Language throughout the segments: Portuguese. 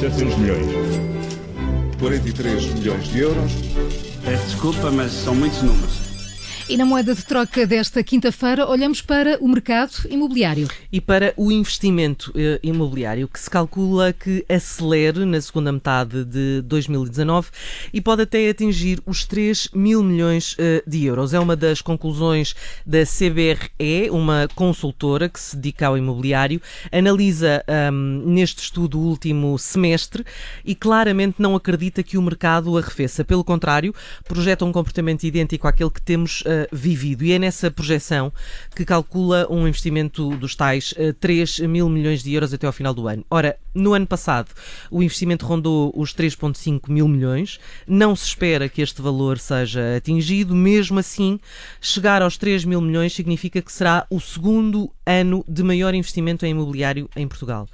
700 milhões. 43 milhões de euros. Desculpa, mas são muitos números. E na moeda de troca desta quinta-feira, olhamos para o mercado imobiliário. E para o investimento eh, imobiliário, que se calcula que acelere na segunda metade de 2019 e pode até atingir os 3 mil milhões eh, de euros. É uma das conclusões da CBRE, uma consultora que se dedica ao imobiliário, analisa um, neste estudo o último semestre e claramente não acredita que o mercado arrefeça. Pelo contrário, projeta um comportamento idêntico àquele que temos vivido. E é nessa projeção que calcula um investimento dos tais uh, 3 mil milhões de euros até ao final do ano. Ora, no ano passado, o investimento rondou os 3,5 mil milhões. Não se espera que este valor seja atingido. Mesmo assim, chegar aos 3 mil milhões significa que será o segundo ano de maior investimento em imobiliário em Portugal.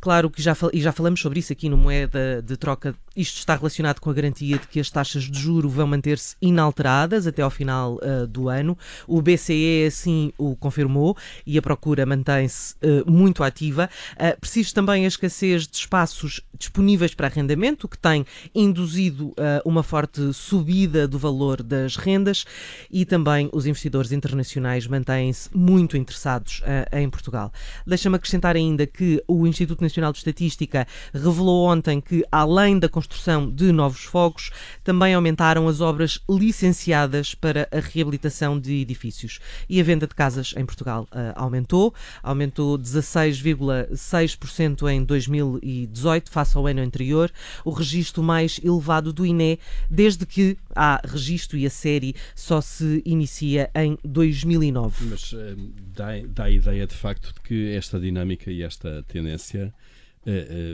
Claro que já, e já falamos sobre isso aqui no Moeda de Troca isto está relacionado com a garantia de que as taxas de juro vão manter-se inalteradas até ao final uh, do ano. O BCE assim o confirmou e a procura mantém-se uh, muito ativa. Uh, também a escassez de espaços disponíveis para arrendamento, que tem induzido uma forte subida do valor das rendas e também os investidores internacionais mantêm-se muito interessados em Portugal. Deixa-me acrescentar ainda que o Instituto Nacional de Estatística revelou ontem que, além da construção construção de novos fogos, também aumentaram as obras licenciadas para a reabilitação de edifícios. E a venda de casas em Portugal uh, aumentou, aumentou 16,6% em 2018 face ao ano anterior, o registro mais elevado do INE desde que há registro e a série só se inicia em 2009. Mas uh, dá, dá a ideia de facto de que esta dinâmica e esta tendência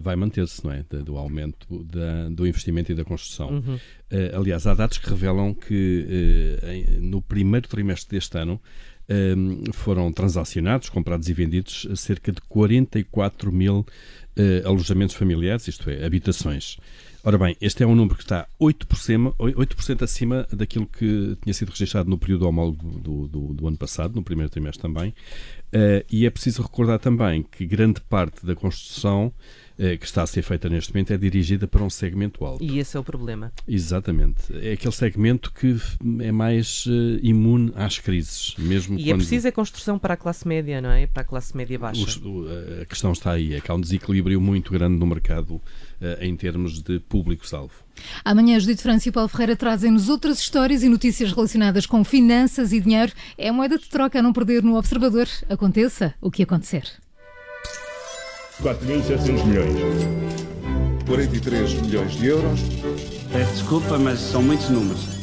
vai manter-se, não é? do aumento da, do investimento e da construção. Uhum. Uh, aliás, há dados que revelam que no primeiro trimestre deste ano foram transacionados, comprados e vendidos cerca de 44 mil alojamentos familiares, isto é, habitações. Ora bem, este é um número que está 8%, 8 acima daquilo que tinha sido registrado no período homólogo do, do, do ano passado, no primeiro trimestre também. Uh, e é preciso recordar também que grande parte da construção eh, que está a ser feita neste momento é dirigida para um segmento alto. E esse é o problema. Exatamente. É aquele segmento que é mais uh, imune às crises, mesmo E é quando... é preciso a construção para a classe média, não é? Para a classe média baixa. a questão está aí, é que há um desequilíbrio muito grande no mercado uh, em termos de público-salvo. Amanhã, Judite França e Paulo Ferreira trazem-nos outras histórias e notícias relacionadas com finanças e dinheiro. É a moeda de troca a não perder no Observador. Aconteça o que acontecer. 4.700 milhões. 43 milhões de euros. Peço desculpa, mas são muitos números.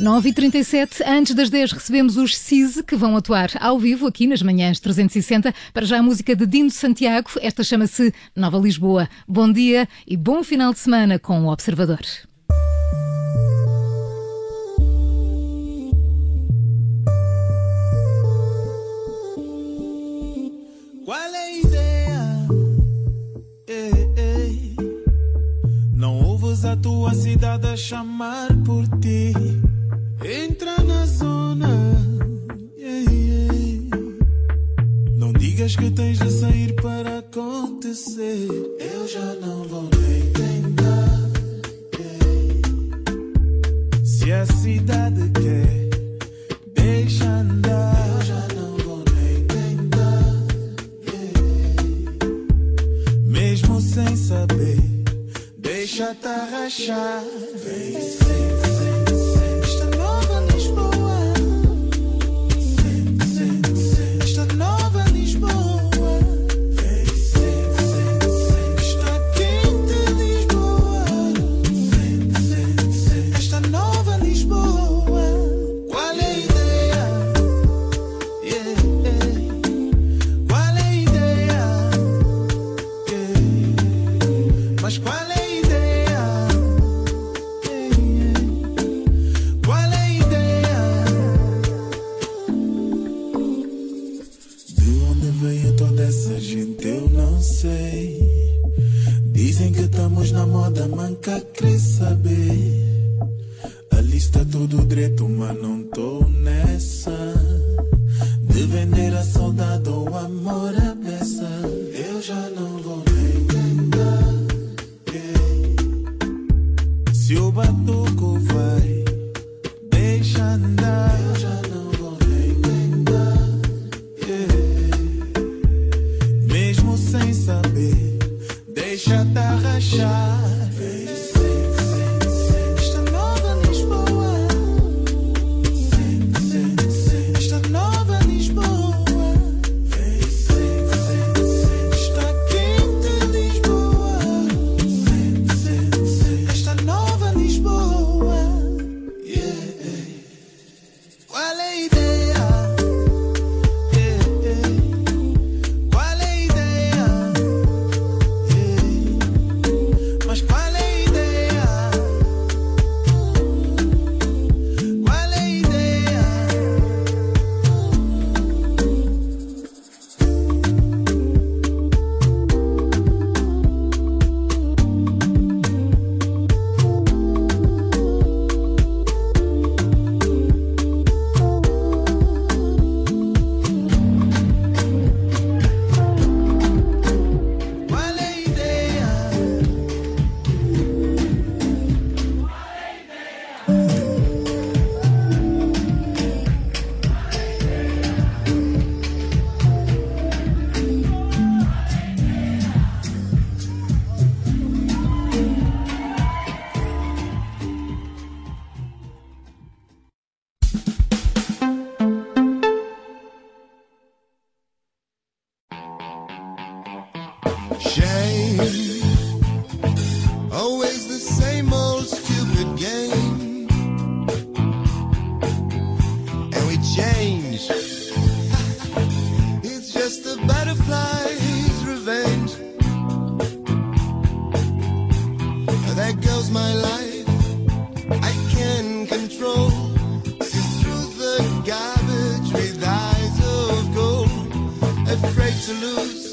9h37, antes das 10 recebemos os CISE que vão atuar ao vivo aqui nas manhãs 360. Para já a música de Dino Santiago, esta chama-se Nova Lisboa. Bom dia e bom final de semana com o Observador. a tua cidade a chamar por ti. Entra na zona. Yeah, yeah. Não digas que tens de sair para acontecer. Eu já não vou nem tentar. Yeah. Se a cidade quer, deixa andar. Eu já não vou nem tentar. Mesmo sem saber deixa-te rachar. Goes my life. I can control. See through the garbage with eyes of gold. Afraid to lose.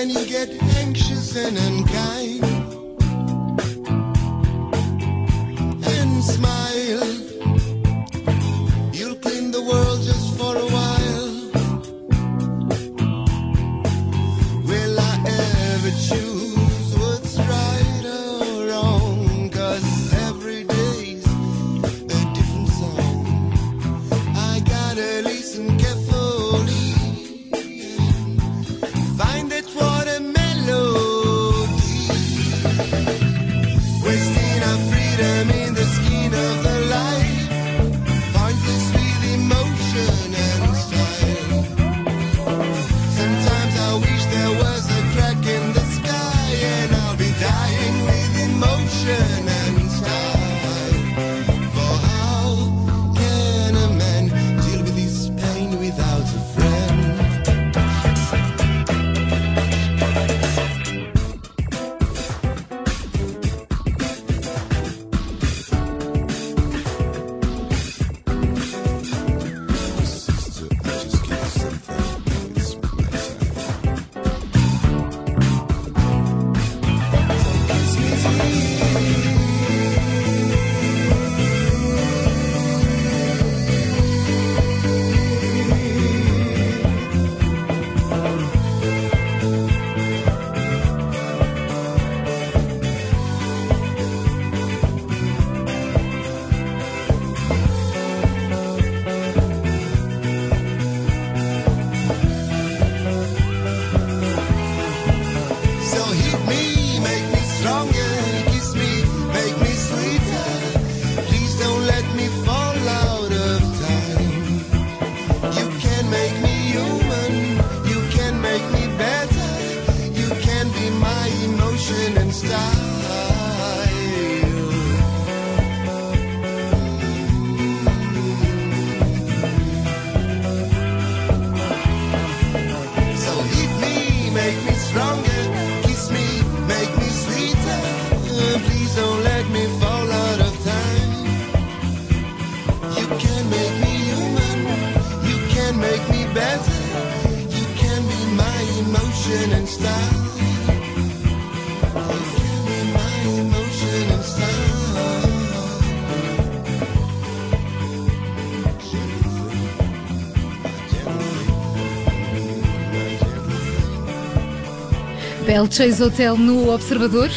and you get anxious and unkind. Yeah. stronger. Kiss me, make me sweeter. Please don't let me fall out of time. You can make me human. You can make me better. You can be my emotion and style. Bell Chase Hotel no Observador,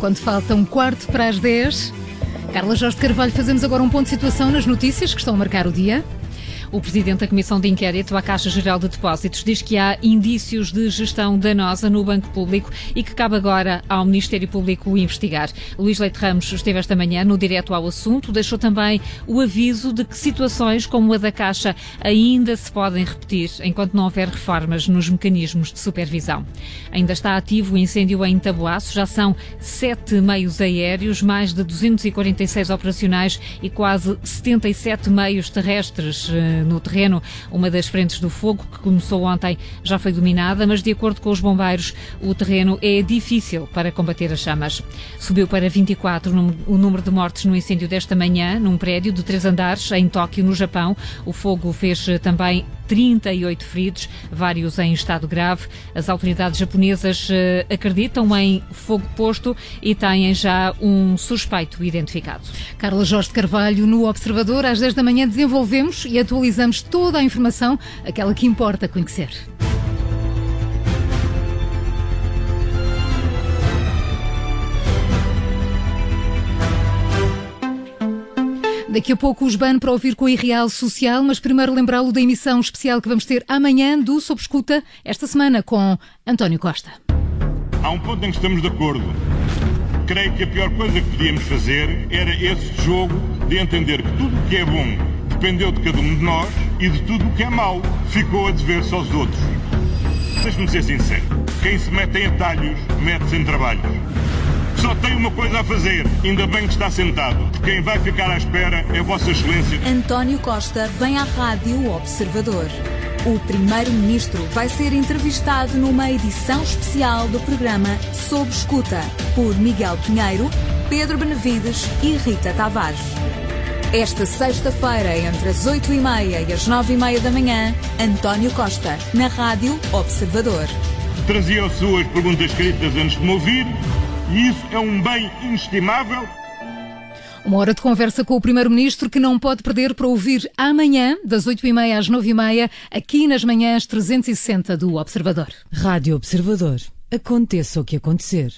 quando falta um quarto para as 10. Carla Jorge Carvalho, fazemos agora um ponto de situação nas notícias que estão a marcar o dia. O presidente da Comissão de Inquérito à Caixa Geral de Depósitos diz que há indícios de gestão danosa no Banco Público e que cabe agora ao Ministério Público investigar. Luís Leite Ramos esteve esta manhã no direto ao assunto, deixou também o aviso de que situações como a da Caixa ainda se podem repetir enquanto não houver reformas nos mecanismos de supervisão. Ainda está ativo o incêndio em Taboaço, já são sete meios aéreos, mais de 246 operacionais e quase 77 meios terrestres eh, no terreno. Uma das frentes do fogo, que começou ontem, já foi dominada, mas de acordo com os bombeiros, o terreno é difícil para combater as chamas. Subiu para 24 o número de mortes no incêndio desta manhã, num prédio de três andares em Tóquio, no Japão. O fogo fez eh, também 38 feridos, vários em estado grave. As autoridades japonesas eh, acreditam em fogo posto e têm já um suspeito identificado. Carla Jorge Carvalho no Observador, às 10 da manhã desenvolvemos e atualizamos toda a informação, aquela que importa conhecer. Daqui a pouco os ban para ouvir com o Irreal Social, mas primeiro lembrá-lo da emissão especial que vamos ter amanhã do Sob Escuta, esta semana com António Costa. Há um ponto em que estamos de acordo. Creio que a pior coisa que podíamos fazer era esse jogo de entender que tudo o que é bom dependeu de cada um de nós e de tudo o que é mau ficou a dever-se aos outros. Deixe-me ser sincero. Quem se mete em atalhos, mete-se em trabalhos. Só tem uma coisa a fazer. Ainda bem que está sentado. Quem vai ficar à espera é Vossa Excelência. António Costa vem à Rádio Observador. O primeiro-ministro vai ser entrevistado numa edição especial do programa Sob Escuta por Miguel Pinheiro, Pedro Benevides e Rita Tavares. Esta sexta-feira, entre as 8h30 e as 9h30 da manhã, António Costa, na Rádio Observador. Trazia as suas perguntas escritas antes de me ouvir e isso é um bem inestimável. Uma hora de conversa com o Primeiro-Ministro que não pode perder para ouvir amanhã, das 8h30 às 9h30, aqui nas manhãs 360 do Observador. Rádio Observador. Aconteça o que acontecer.